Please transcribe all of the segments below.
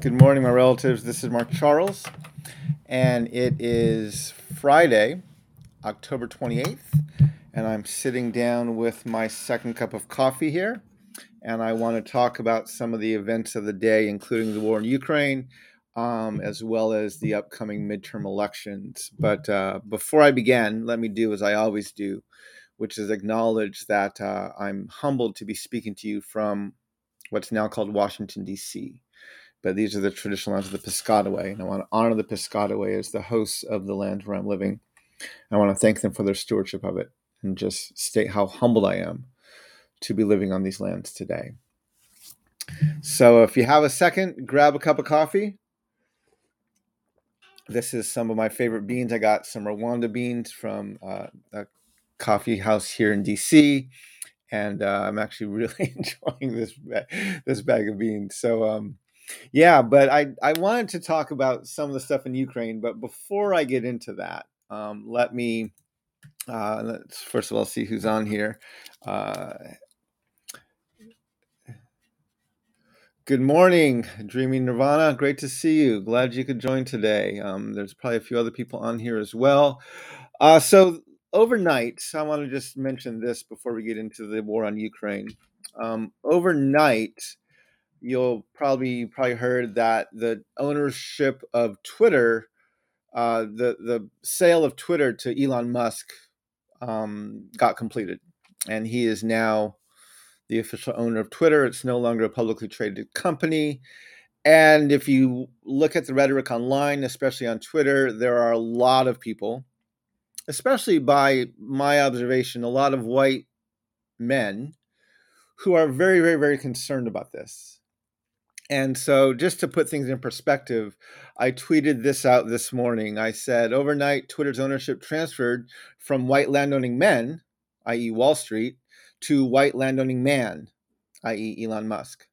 Good morning, my relatives. This is Mark Charles, and it is Friday, October 28th, and I'm sitting down with my second cup of coffee here, and I want to talk about some of the events of the day, including the war in Ukraine, um, as well as the upcoming midterm elections. But uh, before I begin, let me do as I always do, which is acknowledge that uh, I'm humbled to be speaking to you from what's now called Washington, D.C. But these are the traditional lands of the Piscataway, and I want to honor the Piscataway as the hosts of the land where I'm living. I want to thank them for their stewardship of it and just state how humbled I am to be living on these lands today. So if you have a second, grab a cup of coffee. This is some of my favorite beans. I got some Rwanda beans from uh, a coffee house here in DC and uh, I'm actually really enjoying this this bag of beans. So um, yeah, but I I wanted to talk about some of the stuff in Ukraine, but before I get into that, um, let me uh, let's first of all see who's on here. Uh, good morning, Dreaming Nirvana. Great to see you. Glad you could join today. Um, there's probably a few other people on here as well. Uh, so overnight, I want to just mention this before we get into the war on Ukraine. Um, overnight, you'll probably probably heard that the ownership of Twitter, uh, the the sale of Twitter to Elon Musk, um, got completed, and he is now the official owner of Twitter. It's no longer a publicly traded company. And if you look at the rhetoric online, especially on Twitter, there are a lot of people especially by my observation, a lot of white men who are very, very, very concerned about this. And so, just to put things in perspective, I tweeted this out this morning. I said, overnight, Twitter's ownership transferred from white landowning men, i.e., Wall Street, to white landowning man, i.e., Elon Musk.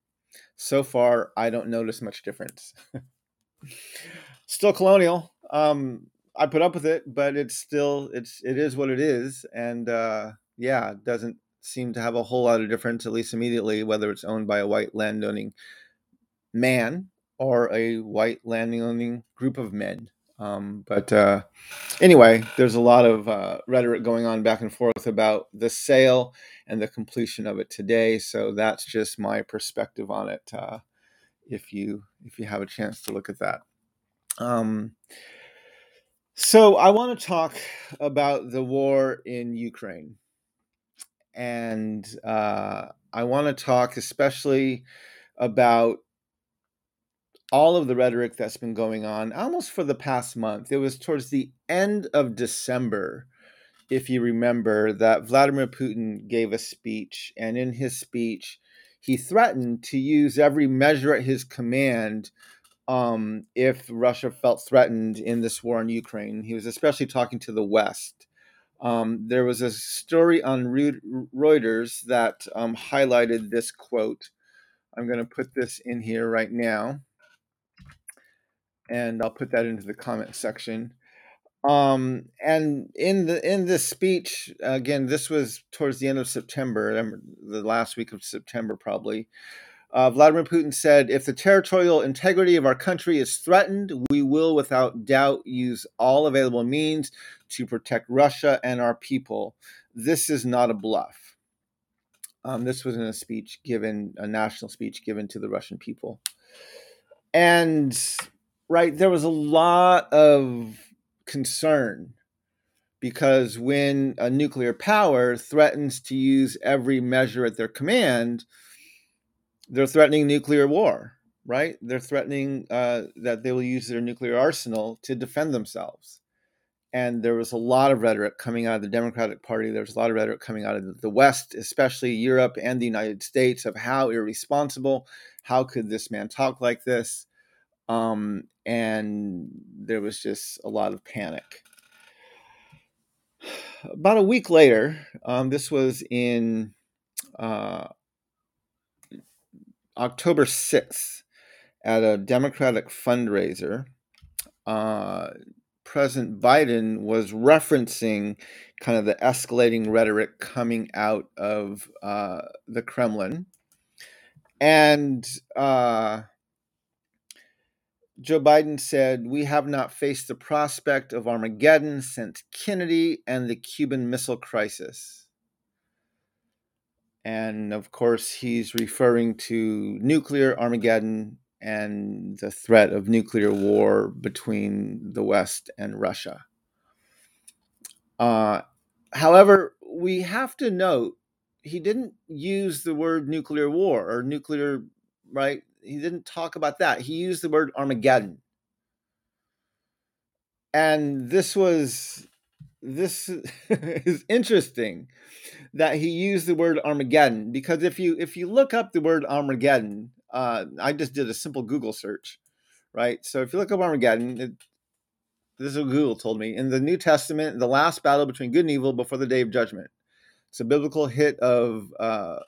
So far, I don't notice much difference. Still colonial. Um, I put up with it, but it's still it's it is what it is, and uh, yeah, it doesn't seem to have a whole lot of difference, at least immediately, whether it's owned by a white landowning man or a white landowning group of men. Um, but uh, anyway, there's a lot of uh, rhetoric going on back and forth about the sale and the completion of it today. So that's just my perspective on it. Uh, if you if you have a chance to look at that. Um, so I want to talk about the war in Ukraine, and uh, I want to talk especially about all of the rhetoric that's been going on almost for the past month. It was towards the end of December, if you remember, that Vladimir Putin gave a speech, and in his speech, he threatened to use every measure at his command um, if Russia felt threatened in this war in Ukraine. He was especially talking to the West. Um, there was a story on Reuters that um, highlighted this quote. I'm going to put this in here right now, and I'll put that into the comment section. Um, and in the in this speech, again, this was towards the end of September, the last week of September, probably. Uh, Vladimir Putin said, if the territorial integrity of our country is threatened, we will without doubt use all available means to protect Russia and our people. This is not a bluff. Um, this was in a speech given, a national speech given to the Russian people. And, right, there was a lot of concern because when a nuclear power threatens to use every measure at their command, they're threatening nuclear war, right? They're threatening uh, that they will use their nuclear arsenal to defend themselves. And there was a lot of rhetoric coming out of the Democratic Party. There was a lot of rhetoric coming out of the West, especially Europe and the United States, of how irresponsible, how could this man talk like this? Um, and there was just a lot of panic. About a week later, um, this was in uh, October 6th at a Democratic fundraiser, uh, President Biden was referencing kind of the escalating rhetoric coming out of uh, the Kremlin. And uh, Joe Biden said, We have not faced the prospect of Armageddon since Kennedy and the Cuban Missile Crisis. And of course, he's referring to nuclear Armageddon and the threat of nuclear war between the West and Russia. Uh, however, we have to note he didn't use the word nuclear war or nuclear, right? He didn't talk about that. He used the word Armageddon. And this was this is interesting that he used the word Armageddon because if you if you look up the word Armageddon, uh, I just did a simple Google search, right? So if you look up Armageddon, it, this is what Google told me in the New Testament, the last battle between good and evil before the day of judgment. It's a biblical hit of uh,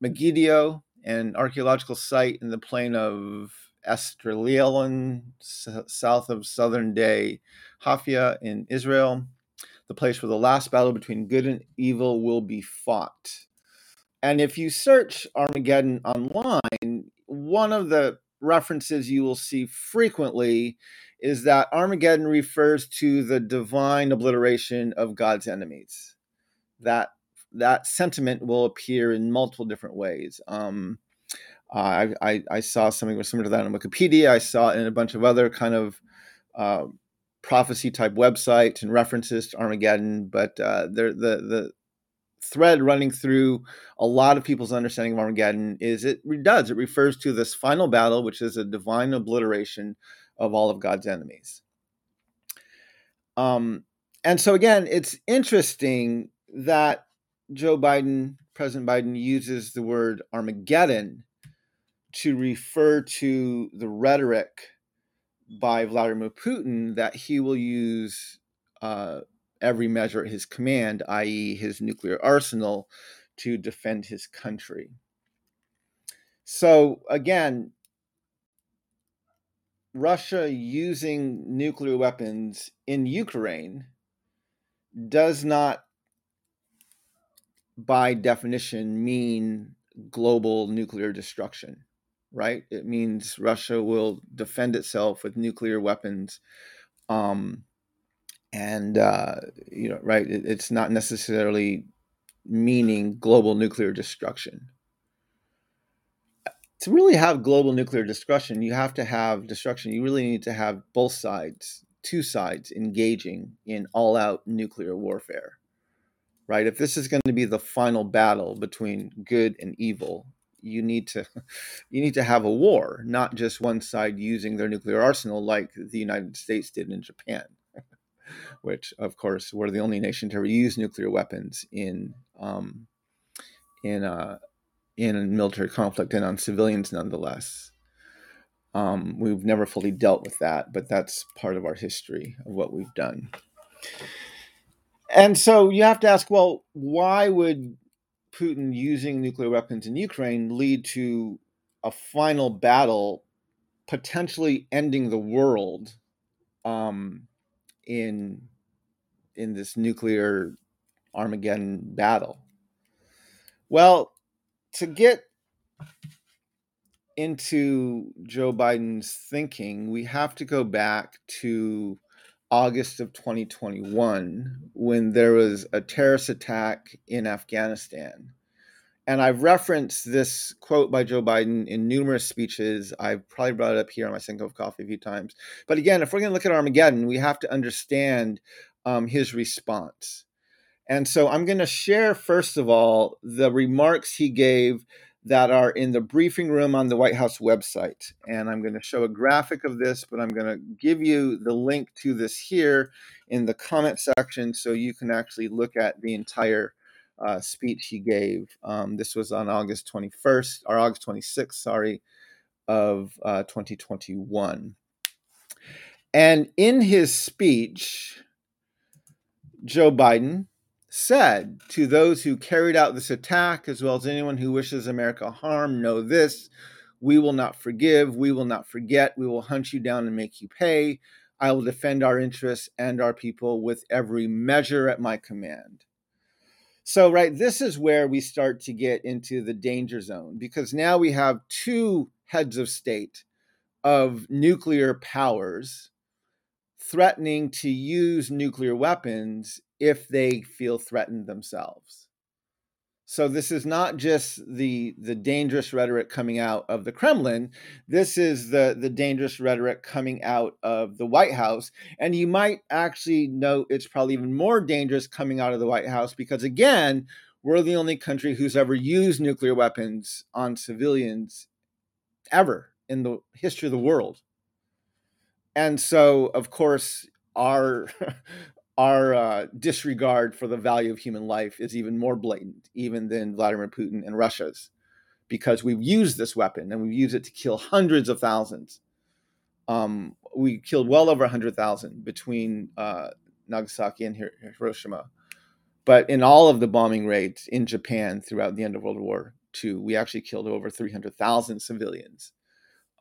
Megiddo, an archaeological site in the plain of Esdraelon, south of southern day Haifa in Israel, the place where the last battle between good and evil will be fought. And if you search Armageddon online, one of the references you will see frequently is that Armageddon refers to the divine obliteration of God's enemies that that sentiment will appear in multiple different ways. Um, I, I, I saw something similar to that on Wikipedia. I saw it in a bunch of other kind of uh, prophecy type websites and references to Armageddon. But uh, the the thread running through a lot of people's understanding of Armageddon is it does it refers to this final battle, which is a divine obliteration of all of God's enemies. Um, and so again, it's interesting that Joe Biden, President Biden, uses the word Armageddon to refer to the rhetoric by Vladimir Putin that he will use uh, every measure at his command, i.e., his nuclear arsenal, to defend his country. So, again, Russia using nuclear weapons in Ukraine does not by definition mean global nuclear destruction, right? It means Russia will defend itself with nuclear weapons. Um, and, uh, you know, right, it, it's not necessarily meaning global nuclear destruction. To really have global nuclear destruction, you have to have destruction. You really need to have both sides, two sides engaging in all out nuclear warfare right? If this is going to be the final battle between good and evil, you need to you need to have a war, not just one side using their nuclear arsenal like the United States did in Japan, which of course we're the only nation to ever use nuclear weapons in um, in uh, in a military conflict and on civilians nonetheless. Um, we've never fully dealt with that, but that's part of our history of what we've done. And so you have to ask, well, why would Putin using nuclear weapons in Ukraine lead to a final battle, potentially ending the world um, in in this nuclear Armageddon battle? Well, to get into Joe Biden's thinking, we have to go back to August of 2021 when there was a terrorist attack in Afghanistan. And I've referenced this quote by Joe Biden in numerous speeches. I've probably brought it up here on my Cup of Coffee a few times. But again, if we're going to look at Armageddon, we have to understand um, his response. And so I'm going to share, first of all, the remarks he gave that are in the briefing room on the White House website. And I'm going to show a graphic of this, but I'm going to give you the link to this here in the comment section so you can actually look at the entire uh, speech he gave. Um, this was on August 21st, or August 26th, sorry, of uh, 2021. And in his speech, Joe Biden said to those who carried out this attack, as well as anyone who wishes America harm, know this we will not forgive, we will not forget, we will hunt you down and make you pay. I will defend our interests and our people with every measure at my command. So, right, this is where we start to get into the danger zone because now we have two heads of state of nuclear powers threatening to use nuclear weapons if they feel threatened themselves. So this is not just the the dangerous rhetoric coming out of the Kremlin. This is the the dangerous rhetoric coming out of the White House, and you might actually note it's probably even more dangerous coming out of the White House because again, we're the only country who's ever used nuclear weapons on civilians ever in the history of the world. And so, of course, our our uh, disregard for the value of human life is even more blatant, even than Vladimir Putin and Russia's, because we've used this weapon and we've used it to kill hundreds of thousands. Um, we killed well over 100,000 between uh, Nagasaki and Hiroshima. But in all of the bombing raids in Japan throughout the end of World War II, we actually killed over 300,000 civilians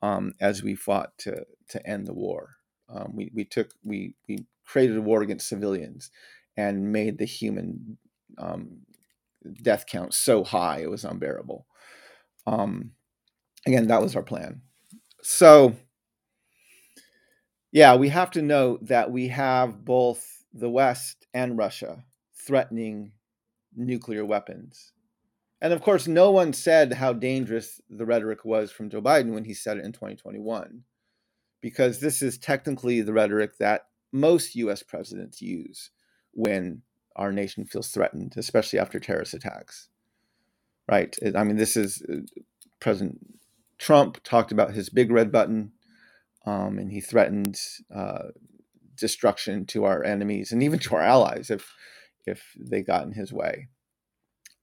um, as we fought to, to end the war. Um, we, we took we, we created a war against civilians and made the human um, death count so high it was unbearable. Um, again, that was our plan. So, yeah, we have to note that we have both the West and Russia threatening nuclear weapons. And of course, no one said how dangerous the rhetoric was from Joe Biden when he said it in 2021, because this is technically the rhetoric that most US presidents use when our nation feels threatened, especially after terrorist attacks. Right? I mean, this is uh, President Trump talked about his big red button, um, and he threatened uh, destruction to our enemies and even to our allies if if they got in his way.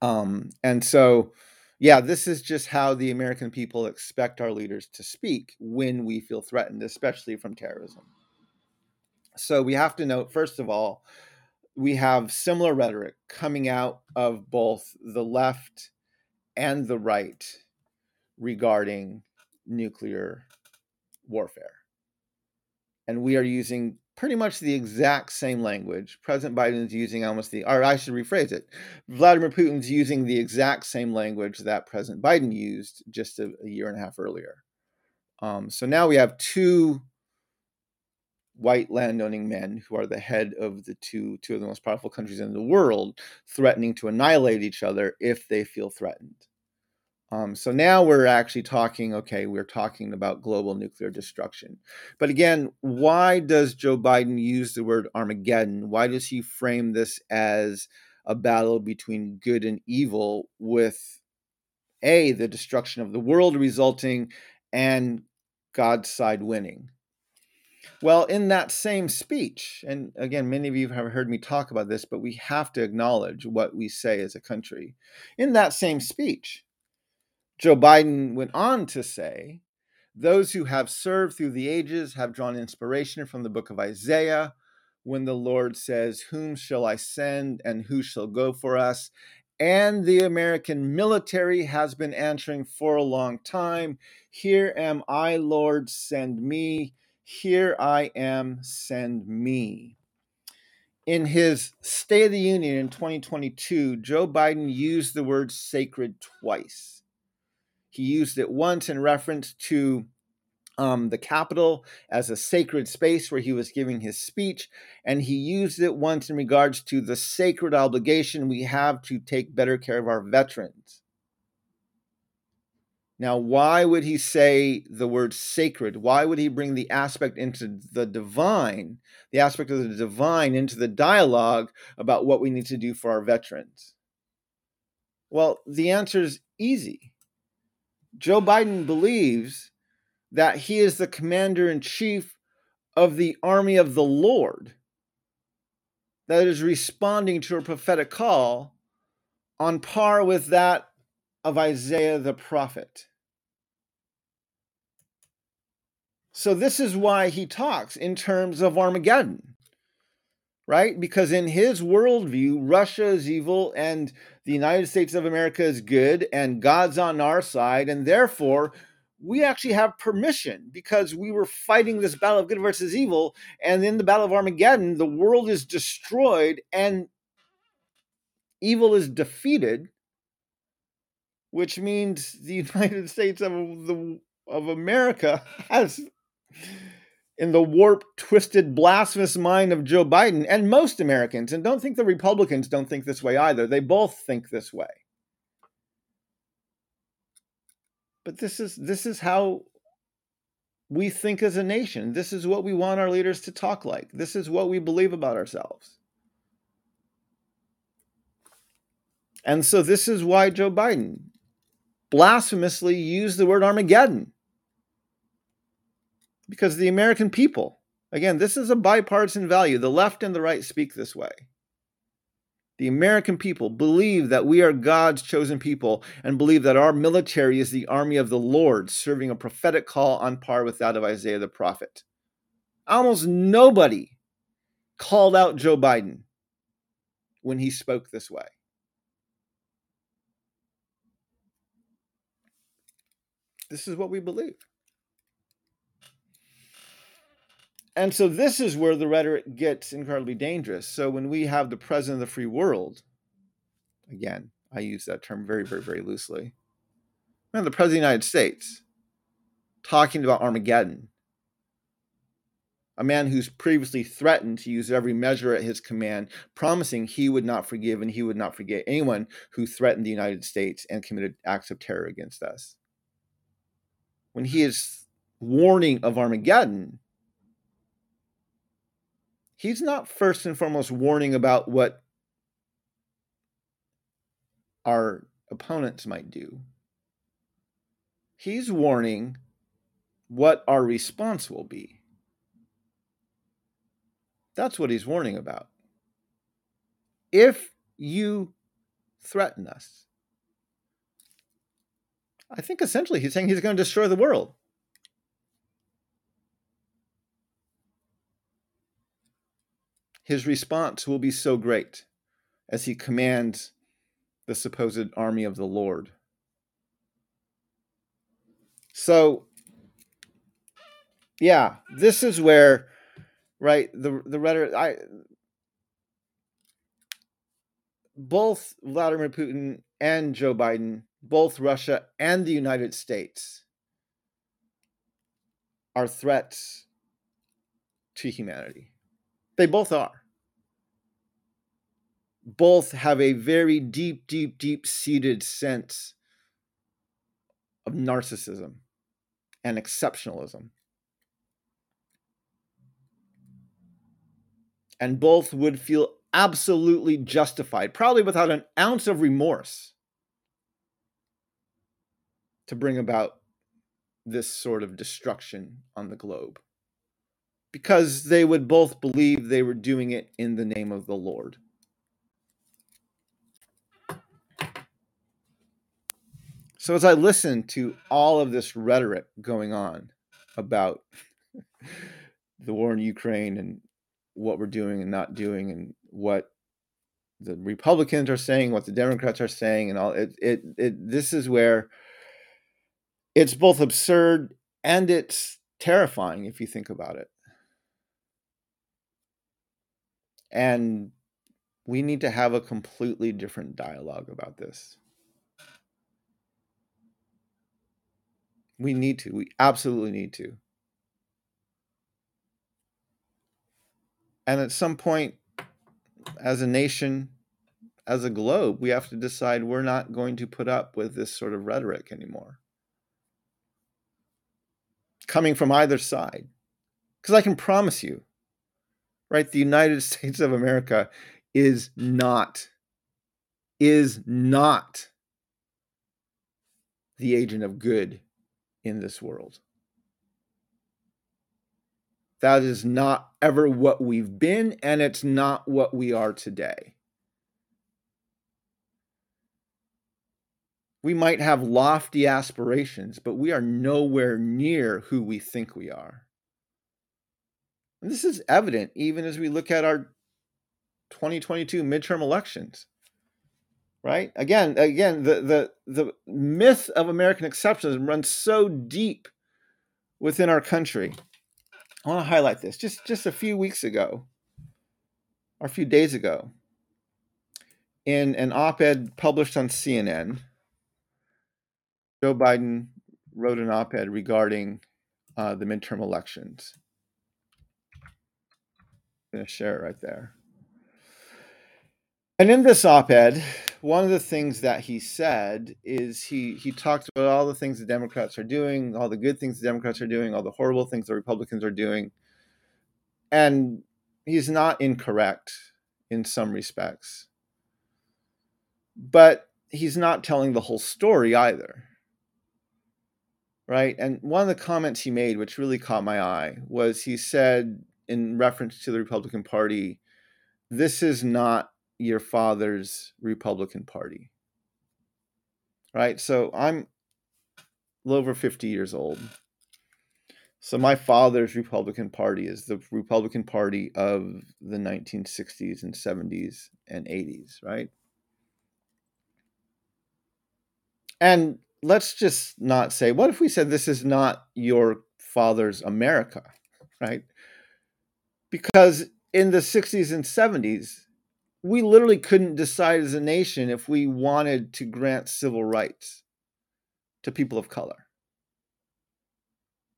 Um, and so, yeah, this is just how the American people expect our leaders to speak when we feel threatened, especially from terrorism. So we have to note, first of all, we have similar rhetoric coming out of both the left and the right regarding nuclear warfare. And we are using pretty much the exact same language. President Biden is using almost the, or I should rephrase it, Vladimir Putin's using the exact same language that President Biden used just a, a year and a half earlier. Um, so now we have two white landowning men who are the head of the two two of the most powerful countries in the world threatening to annihilate each other if they feel threatened um, so now we're actually talking okay we're talking about global nuclear destruction. But again why does joe biden use the word armageddon? Why does he frame this as a battle between good and evil with a the destruction of the world resulting and god's side winning? Well, in that same speech, and again, many of you have heard me talk about this, but we have to acknowledge what we say as a country. In that same speech, Joe Biden went on to say, Those who have served through the ages have drawn inspiration from the book of Isaiah when the Lord says, Whom shall I send and who shall go for us? And the American military has been answering for a long time Here am I, Lord, send me. Here I am, send me. In his State of the Union in 2022, Joe Biden used the word sacred twice. He used it once in reference to um, the Capitol as a sacred space where he was giving his speech, and he used it once in regards to the sacred obligation we have to take better care of our veterans. Now, why would he say the word sacred? Why would he bring the aspect into the divine, the aspect of the divine into the dialogue about what we need to do for our veterans? Well, the answer is easy. Joe Biden believes that he is the commander in chief of the army of the Lord that is responding to a prophetic call on par with that of Isaiah the prophet. So, this is why he talks in terms of Armageddon, right? Because in his worldview, Russia is evil and the United States of America is good and God's on our side. And therefore, we actually have permission because we were fighting this battle of good versus evil. And in the battle of Armageddon, the world is destroyed and evil is defeated which means the United States of the of America has in the warped, twisted, blasphemous mind of Joe Biden and most Americans, and don't think the Republicans don't think this way either. They both think this way. But this is this is how we think as a nation. This is what we want our leaders to talk like. This is what we believe about ourselves. And so this is why Joe Biden blasphemously used the word Armageddon. Because the American people, again, this is a bipartisan value. The left and the right speak this way. The American people believe that we are God's chosen people and believe that our military is the army of the Lord, serving a prophetic call on par with that of Isaiah the prophet. Almost nobody called out Joe Biden when he spoke this way. This is what we believe. And so this is where the rhetoric gets incredibly dangerous. So when we have the president of the free world, again, I use that term very, very, very loosely. And the president of the United States talking about Armageddon, a man who's previously threatened to use every measure at his command, promising he would not forgive and he would not forget anyone who threatened the United States and committed acts of terror against us. When he is warning of Armageddon, he's not first and foremost warning about what our opponents might do. He's warning what our response will be. That's what he's warning about. If you threaten us, I think essentially he's saying he's going to destroy the world. His response will be so great as he commands the supposed army of the Lord. So, yeah, this is where, right, the the rhetoric. I both Vladimir Putin and Joe Biden, both Russia and the United States, are threats to humanity. They both are. Both have a very deep, deep, deep seated sense of narcissism and exceptionalism. And both would feel absolutely justified, probably without an ounce of remorse, to bring about this sort of destruction on the globe because they would both believe they were doing it in the name of the Lord. So, as I listen to all of this rhetoric going on about the war in Ukraine and what we're doing and not doing, and what the Republicans are saying, what the Democrats are saying, and all it, it, it this is where it's both absurd and it's terrifying if you think about it. And we need to have a completely different dialogue about this. We need to. We absolutely need to. And at some point, as a nation, as a globe, we have to decide we're not going to put up with this sort of rhetoric anymore. Coming from either side. Because I can promise you, right? The United States of America is not, is not the agent of good in this world. That is not ever what we've been, and it's not what we are today. We might have lofty aspirations, but we are nowhere near who we think we are. And this is evident even as we look at our 2022 midterm elections. Right? Again, again, the the the myth of American exceptionalism runs so deep within our country. I want to highlight this. Just just a few weeks ago, or a few days ago, in an op-ed published on CNN, Joe Biden wrote an op ed regarding uh, the midterm elections. Going to share it right there. And in this op ed, one of the things that he said is he, he talked about all the things the Democrats are doing, all the good things the Democrats are doing, all the horrible things the Republicans are doing. And he's not incorrect in some respects. But he's not telling the whole story either. Right? And one of the comments he made, which really caught my eye, was he said, in reference to the Republican Party, this is not your father's Republican Party. Right? So I'm a little over 50 years old. So my father's Republican Party is the Republican Party of the 1960s and 70s and 80s, right? And let's just not say, what if we said this is not your father's America, right? Because in the 60s and 70s, we literally couldn't decide as a nation if we wanted to grant civil rights to people of color.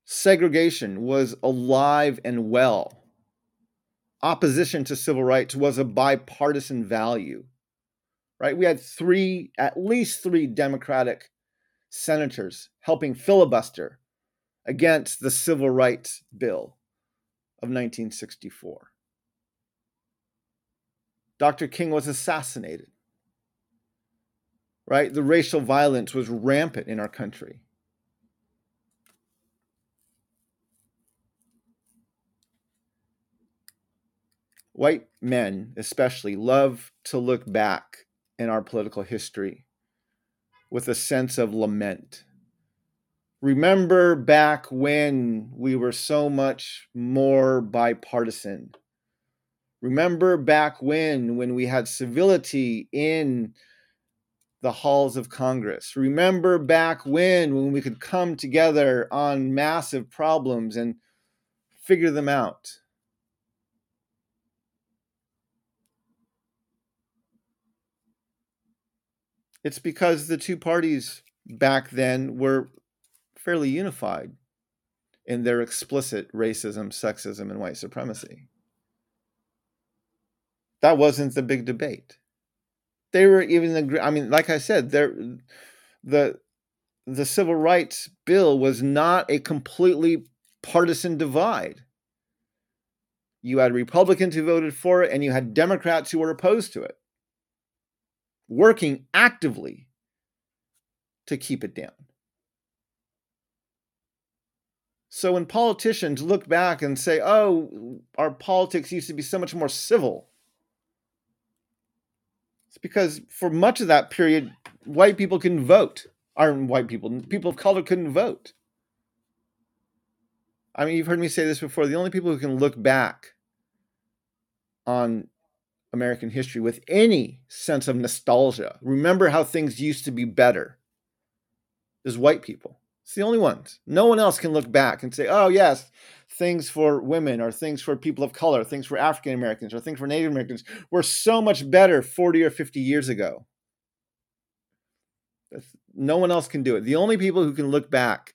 Segregation was alive and well. Opposition to civil rights was a bipartisan value right? We had three, at least three Democratic senators helping filibuster against the Civil Rights Bill of 1964. Dr. King was assassinated, right? The racial violence was rampant in our country. White men, especially, love to look back in our political history with a sense of lament. Remember back when we were so much more bipartisan. Remember back when when we had civility in the halls of Congress. Remember back when when we could come together on massive problems and figure them out. It's because the two parties back then were fairly unified in their explicit racism, sexism, and white supremacy. That wasn't the big debate. They were even I mean, like I said, there the the civil rights bill was not a completely partisan divide. You had Republicans who voted for it, and you had Democrats who were opposed to it working actively to keep it down. So when politicians look back and say, oh, our politics used to be so much more civil, it's because for much of that period, white people couldn't vote. Or white people, people of color couldn't vote. I mean, you've heard me say this before. The only people who can look back on American history with any sense of nostalgia, remember how things used to be better, is white people. It's the only ones. No one else can look back and say, oh, yes, things for women or things for people of color, things for African Americans or things for Native Americans were so much better 40 or 50 years ago. No one else can do it. The only people who can look back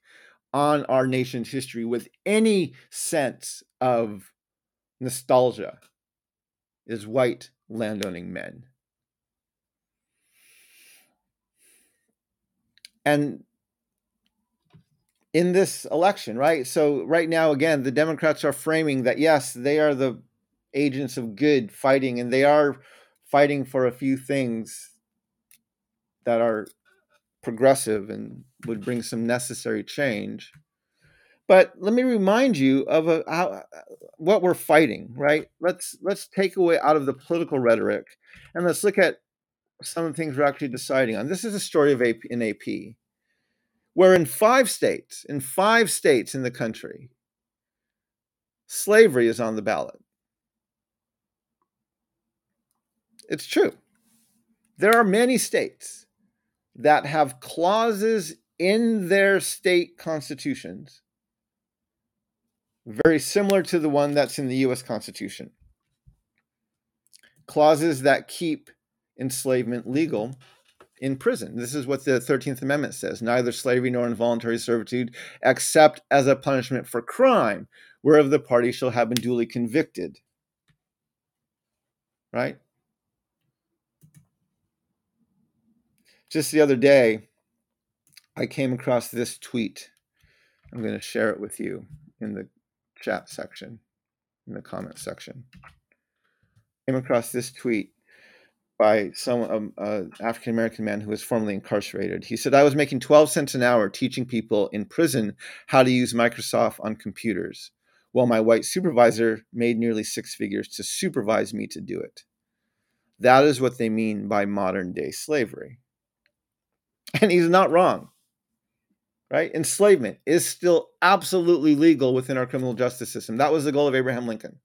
on our nation's history with any sense of nostalgia is white landowning men. And in this election, right? So, right now, again, the Democrats are framing that yes, they are the agents of good fighting, and they are fighting for a few things that are progressive and would bring some necessary change. But let me remind you of a, how, what we're fighting, right? Let's let's take away out of the political rhetoric, and let's look at some of the things we're actually deciding on. This is a story of AP, in AP, where in five states, in five states in the country, slavery is on the ballot. It's true. There are many states that have clauses in their state constitutions very similar to the one that's in the US Constitution. Clauses that keep enslavement legal in prison. This is what the 13th Amendment says neither slavery nor involuntary servitude, except as a punishment for crime, whereof the party shall have been duly convicted. Right? Just the other day, I came across this tweet. I'm going to share it with you in the chat section, in the comment section. Came across this tweet by some um, uh, African American man who was formerly incarcerated. He said, "I was making 12 cents an hour teaching people in prison how to use Microsoft on computers, while my white supervisor made nearly six figures to supervise me to do it." That is what they mean by modern day slavery. And he's not wrong. Right? Enslavement is still absolutely legal within our criminal justice system. That was the goal of Abraham Lincoln.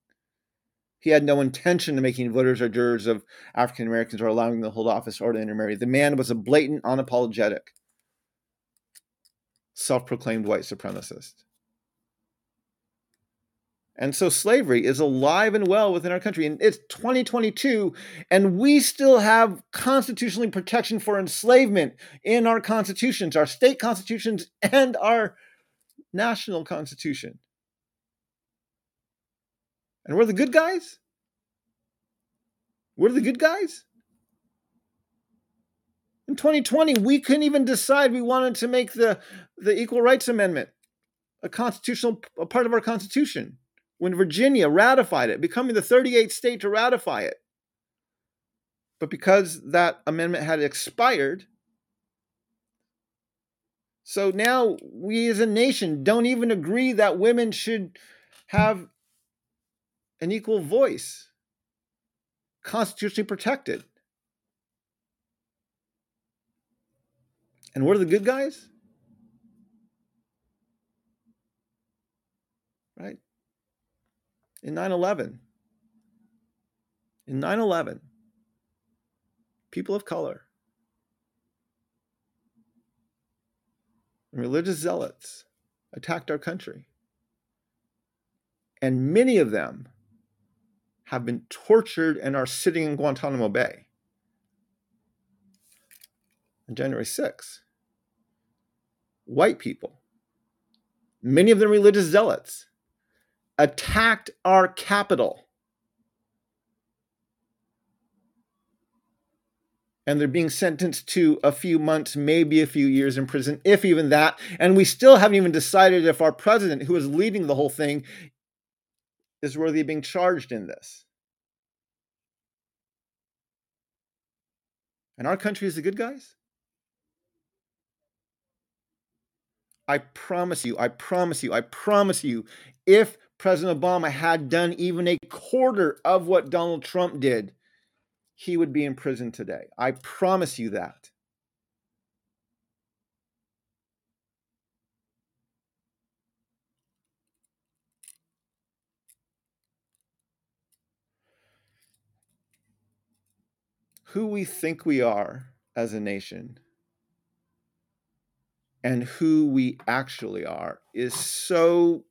He had no intention of making voters or jurors of African Americans or allowing them to hold office or to intermarry. The man was a blatant, unapologetic, self proclaimed white supremacist. And so slavery is alive and well within our country. And it's 2022, and we still have constitutionally protection for enslavement in our constitutions, our state constitutions, and our national constitution. And we're the good guys? We're the good guys? In 2020, we couldn't even decide we wanted to make the, the Equal Rights Amendment a constitutional a part of our Constitution when Virginia ratified it, becoming the 38th state to ratify it. But because that amendment had expired, so now we as a nation don't even agree that women should have an equal voice, constitutionally protected. And what are the good guys? Right? In 9 11, in 9 11, people of color and religious zealots attacked our country. And many of them have been tortured and are sitting in Guantanamo Bay. On January 6th, white people, many of them religious zealots, attacked our capital. and they're being sentenced to a few months, maybe a few years in prison, if even that. And we still haven't even decided if our president, who is leading the whole thing, is worthy of being charged in this. And our country is the good guys? I promise you, I promise you, I promise you, if President Obama had done even a quarter of what Donald Trump did, he would be in prison today. I promise you that. Who we think we are as a nation and who we actually are is so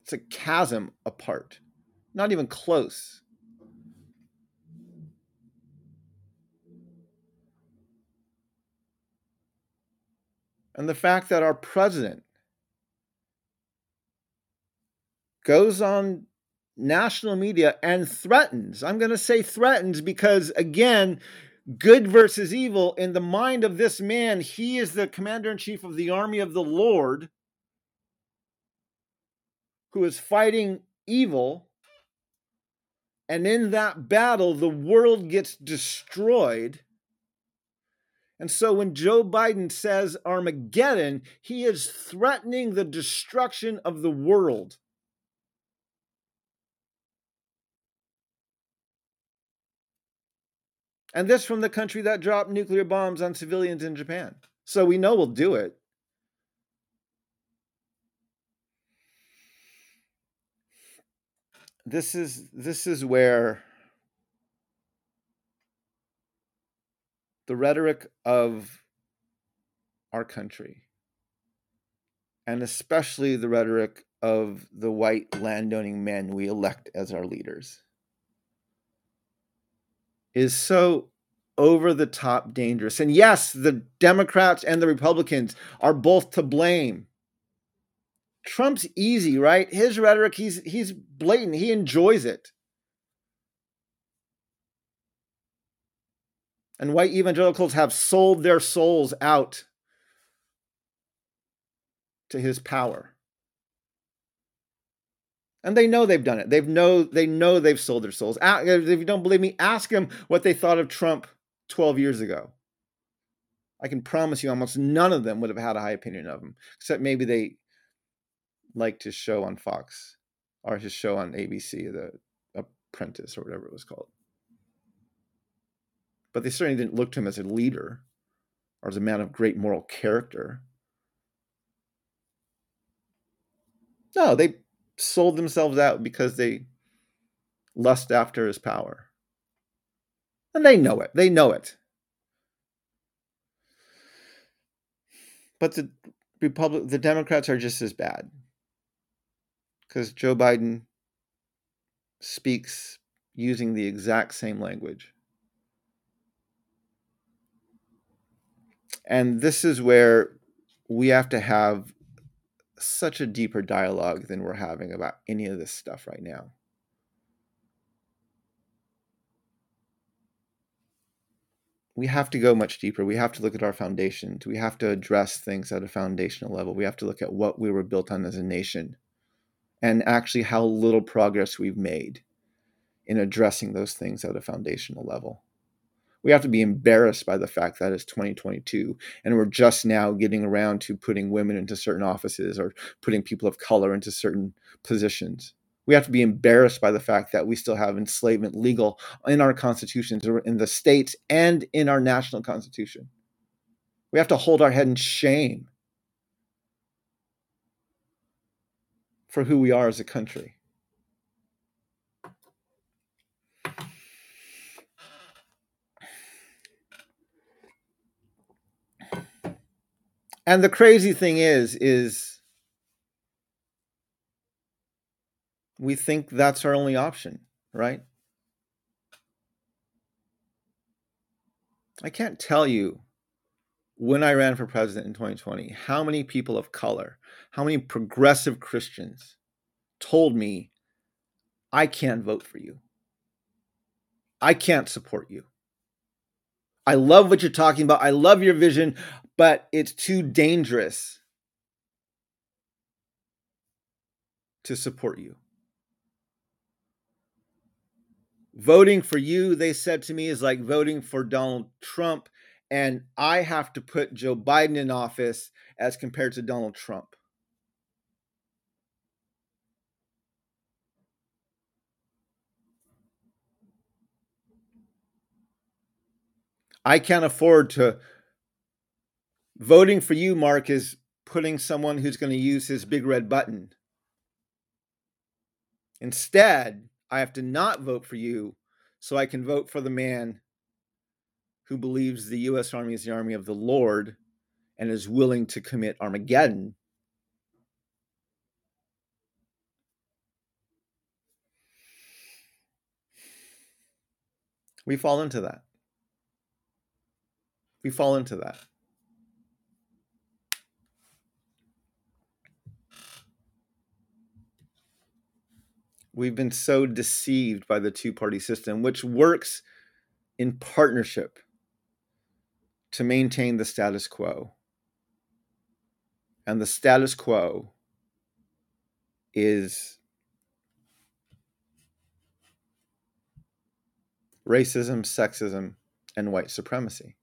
it's a chasm apart not even close. And the fact that our president goes on national media and threatens. I'm going to say threatens because, again, good versus evil in the mind of this man, he is the commander in chief of the army of the Lord who is fighting evil. And in that battle, the world gets destroyed. And so when Joe Biden says Armageddon, he is threatening the destruction of the world. And this from the country that dropped nuclear bombs on civilians in Japan. So we know we'll do it. This is this is where the rhetoric of our country and especially the rhetoric of the white landowning men we elect as our leaders is so over the top dangerous. And yes, the Democrats and the Republicans are both to blame. Trump's easy, right? His rhetoric, he's he's blatant. He enjoys it. And white evangelicals have sold their souls out to his power. And they know they've done it. They've know they know they've sold their souls. If you don't believe me, ask them what they thought of Trump 12 years ago. I can promise you almost none of them would have had a high opinion of him, except maybe they liked his show on Fox or his show on ABC, The Apprentice or whatever it was called. But they certainly didn't look to him as a leader or as a man of great moral character. No, they sold themselves out because they lust after his power. And they know it. They know it. But the Republic the Democrats are just as bad. Because Joe Biden speaks using the exact same language. And this is where we have to have such a deeper dialogue than we're having about any of this stuff right now. We have to go much deeper. We have to look at our foundations. We have to address things at a foundational level. We have to look at what we were built on as a nation and actually how little progress we've made in addressing those things at a foundational level. We have to be embarrassed by the fact that it's 2022 and we're just now getting around to putting women into certain offices or putting people of color into certain positions. We have to be embarrassed by the fact that we still have enslavement legal in our constitutions, in the states, and in our national constitution. We have to hold our head in shame for who we are as a country. And the crazy thing is, is we think that's our only option, right? I can't tell you when I ran for president in 2020 how many people of color, how many progressive Christians told me, I can't vote for you. I can't support you. I love what you're talking about. I love your vision, but it's too dangerous to support you. Voting for you, they said to me, is like voting for Donald Trump. And I have to put Joe Biden in office as compared to Donald Trump. I can't afford to. Voting for you, Mark, is putting someone who's going to use his big red button. Instead, I have to not vote for you so I can vote for the man who believes the U.S. Army is the army of the Lord and is willing to commit Armageddon. We fall into that. We fall into that. We've been so deceived by the two party system, which works in partnership to maintain the status quo. And the status quo is racism, sexism, and white supremacy.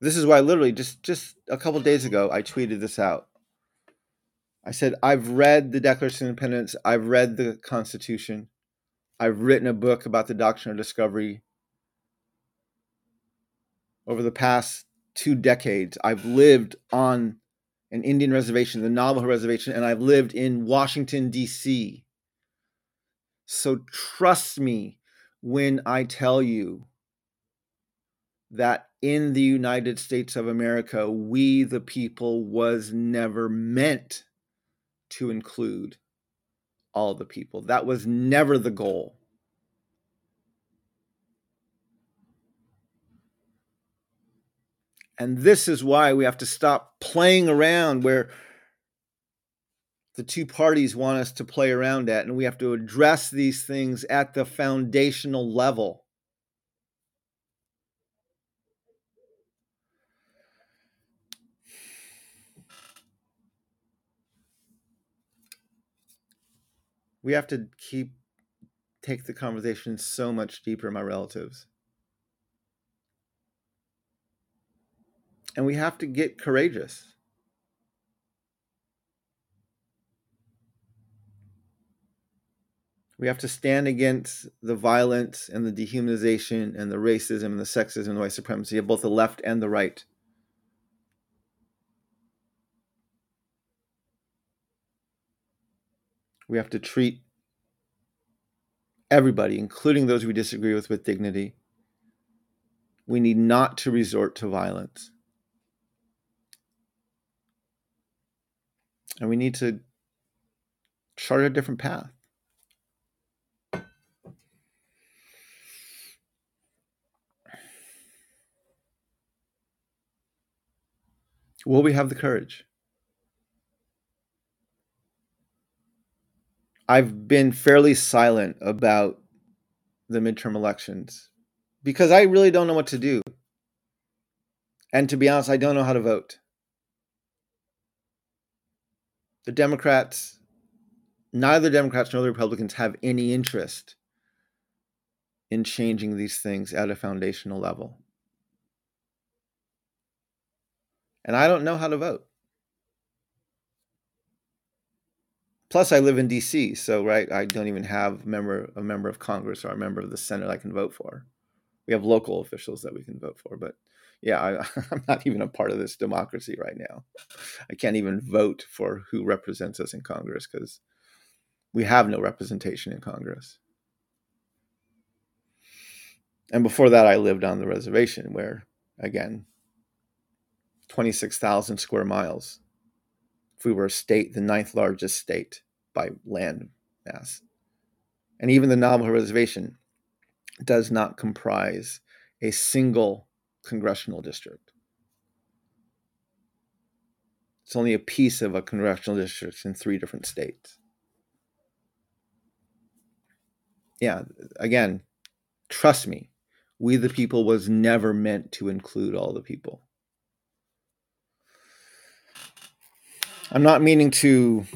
This is why literally just just a couple days ago I tweeted this out. I said I've read the Declaration of Independence, I've read the Constitution, I've written a book about the doctrine of discovery. Over the past two decades, I've lived on an Indian reservation, the Navajo reservation, and I've lived in Washington, D.C. So trust me when I tell you that in the United States of America, we the people was never meant to include all the people. That was never the goal. And this is why we have to stop playing around where the two parties want us to play around at. And we have to address these things at the foundational level. We have to keep take the conversation so much deeper, my relatives. And we have to get courageous. We have to stand against the violence and the dehumanization and the racism and the sexism and the white supremacy of both the left and the right. We have to treat everybody, including those we disagree with, with dignity. We need not to resort to violence. And we need to chart a different path. Will we have the courage? I've been fairly silent about the midterm elections because I really don't know what to do. And to be honest, I don't know how to vote. The Democrats, neither Democrats nor the Republicans have any interest in changing these things at a foundational level. And I don't know how to vote. Plus, I live in D.C., so right, I don't even have a member a member of Congress or a member of the Senate I can vote for. We have local officials that we can vote for, but yeah, I, I'm not even a part of this democracy right now. I can't even vote for who represents us in Congress because we have no representation in Congress. And before that, I lived on the reservation where, again, 26,000 square miles if we were a state, the ninth largest state by land mass. And even the Navajo Reservation does not comprise a single congressional district. It's only a piece of a congressional district in three different states. Yeah, again, trust me, we the people was never meant to include all the people. I'm not meaning to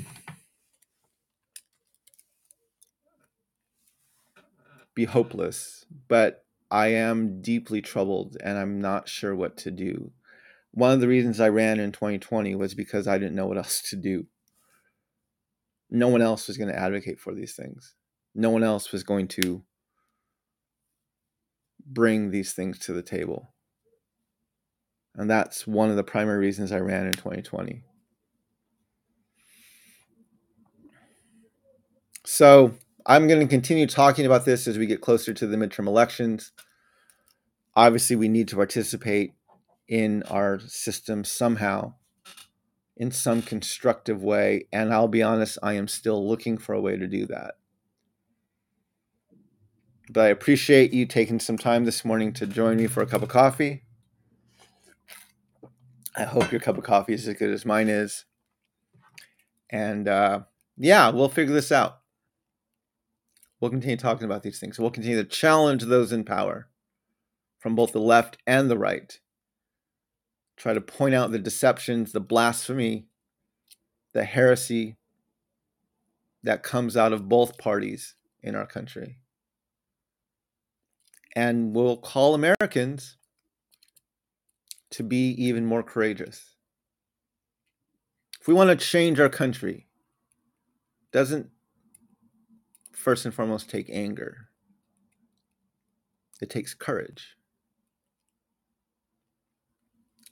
be hopeless, but I am deeply troubled and I'm not sure what to do. One of the reasons I ran in 2020 was because I didn't know what else to do. No one else was going to advocate for these things. No one else was going to bring these things to the table. And that's one of the primary reasons I ran in 2020. So I'm going to continue talking about this as we get closer to the midterm elections. Obviously, we need to participate in our system somehow, in some constructive way. And I'll be honest, I am still looking for a way to do that. But I appreciate you taking some time this morning to join me for a cup of coffee. I hope your cup of coffee is as good as mine is. And uh, yeah, we'll figure this out. We'll continue talking about these things. We'll continue to challenge those in power from both the left and the right. Try to point out the deceptions, the blasphemy, the heresy that comes out of both parties in our country. And we'll call Americans to be even more courageous. If we want to change our country, doesn't first and foremost take anger, it takes courage.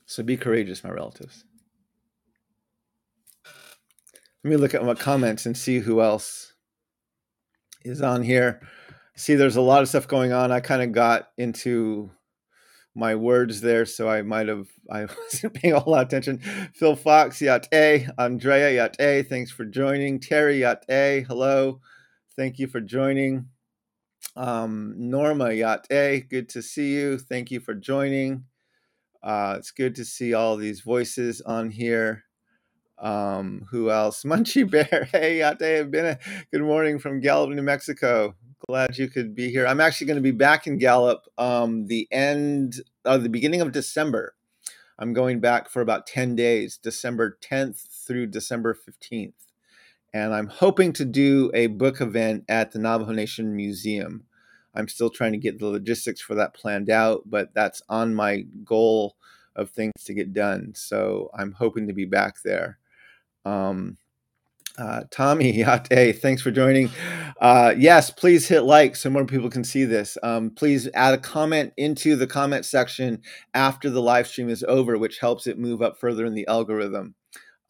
So be courageous, my relatives. Let me look at my comments and see who else is on here. See, there's a lot of stuff going on. I kind of got into my words there, so I might have I wasn't paying a lot of attention. Phil Fox, Yat A, Andrea Yat A, thanks for joining. Terry Yat A, hello. Thank you for joining. Um, Norma Yate, good to see you. Thank you for joining. Uh, it's good to see all these voices on here. Um, who else? Munchie Bear. Hey, Ate, been a good morning from Gallup, New Mexico. Glad you could be here. I'm actually going to be back in Gallup um, the end, uh, the beginning of December. I'm going back for about 10 days, December 10th through December 15th. And I'm hoping to do a book event at the Navajo Nation Museum. I'm still trying to get the logistics for that planned out, but that's on my goal of things to get done. So I'm hoping to be back there. Um, uh, Tommy Yate, thanks for joining. Uh, yes, please hit like so more people can see this. Um, please add a comment into the comment section after the live stream is over, which helps it move up further in the algorithm.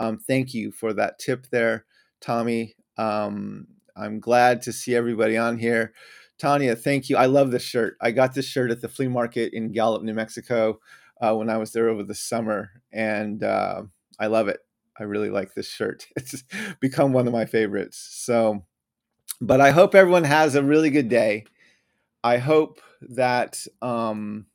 Um, thank you for that tip there, Tommy. Um, I'm glad to see everybody on here. Tanya, thank you. I love this shirt. I got this shirt at the flea market in Gallup, New Mexico, uh, when I was there over the summer, and uh, I love it. I really like this shirt. It's become one of my favorites. So, but I hope everyone has a really good day. I hope that um,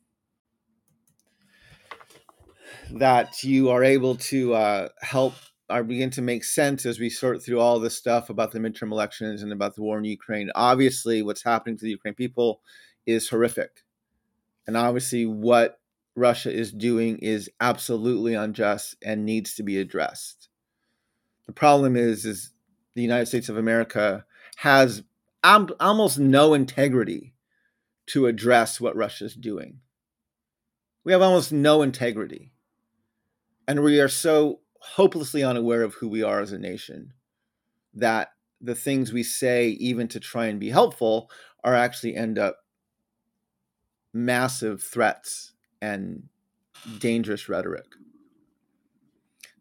that you are able to uh, help or begin to make sense as we sort through all this stuff about the midterm elections and about the war in Ukraine. Obviously, what's happening to the Ukraine people is horrific, and obviously, what Russia is doing is absolutely unjust and needs to be addressed. The problem is, is the United States of America has almost no integrity to address what Russia is doing. We have almost no integrity. And we are so hopelessly unaware of who we are as a nation that the things we say, even to try and be helpful, are actually end up massive threats and dangerous rhetoric.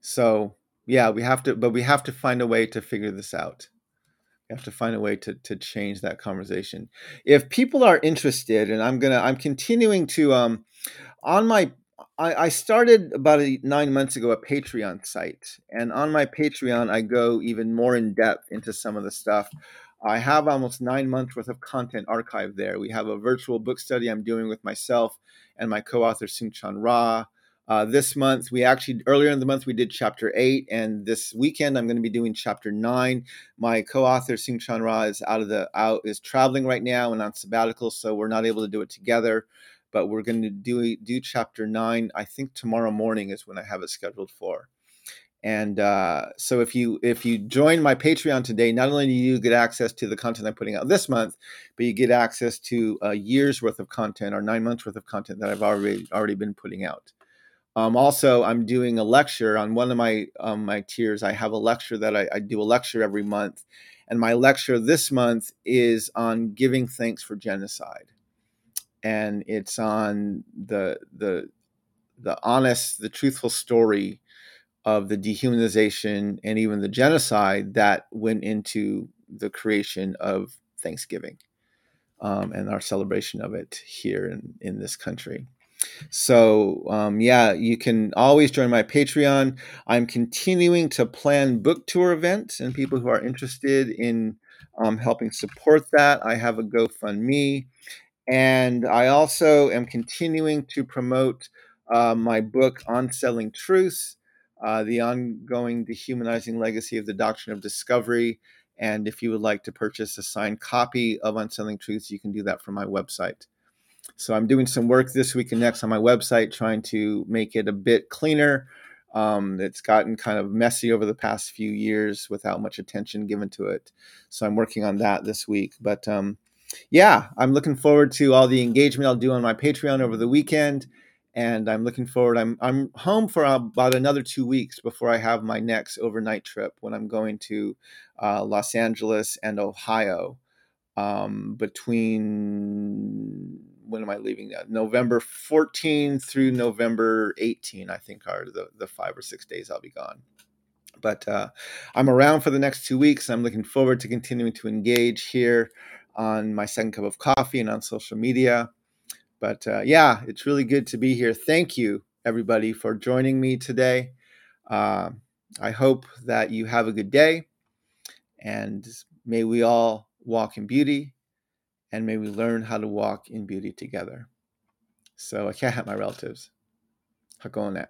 So, yeah, we have to, but we have to find a way to figure this out. We have to find a way to to change that conversation. If people are interested, and I'm gonna, I'm continuing to, um, on my I, started about nine months ago a Patreon site, and on my Patreon, I go even more in depth into some of the stuff. I have almost nine months worth of content archived there. We have a virtual book study I'm doing with myself and my co-author Soong-Chan Rah. Uh, this month, we actually earlier in the month we did chapter eight, and this weekend I'm going to be doing chapter nine. My co-author Soong-Chan Rah is out of the out is traveling right now and on sabbatical, so we're not able to do it together but we're going to do do chapter nine. I think tomorrow morning is when I have it scheduled for. And uh, so if you if you join my Patreon today, not only do you get access to the content I'm putting out this month, but you get access to a year's worth of content or nine months worth of content that I've already already been putting out. Um, also, I'm doing a lecture on one of my um, my tiers. I have a lecture that I, I do a lecture every month, and my lecture this month is on giving thanks for genocide and it's on the the the honest, the truthful story of the dehumanization and even the genocide that went into the creation of Thanksgiving um, and our celebration of it here in, in this country. So, um, yeah, you can always join my Patreon. I'm continuing to plan book tour events, and people who are interested in um, helping support that, I have a GoFundMe. And I also am continuing to promote uh, my book, Unsettling Truths, uh, the ongoing dehumanizing legacy of the doctrine of discovery. And if you would like to purchase a signed copy of Unsettling Truths, you can do that from my website. So I'm doing some work this week and next on my website, trying to make it a bit cleaner. Um, it's gotten kind of messy over the past few years without much attention given to it. So I'm working on that this week. But um, yeah, I'm looking forward to all the engagement I'll do on my Patreon over the weekend, and I'm looking forward. I'm I'm home for about another two weeks before I have my next overnight trip when I'm going to uh, Los Angeles and Ohio um, between when am I leaving? That November 14 through November 18, I think are the the five or six days I'll be gone. But uh, I'm around for the next two weeks. I'm looking forward to continuing to engage here on my second cup of coffee and on social media. But uh, yeah, it's really good to be here. Thank you, everybody, for joining me today. Uh, I hope that you have a good day, and may we all walk in beauty, and may we learn how to walk in beauty together. So I can't have my relatives. Hakone.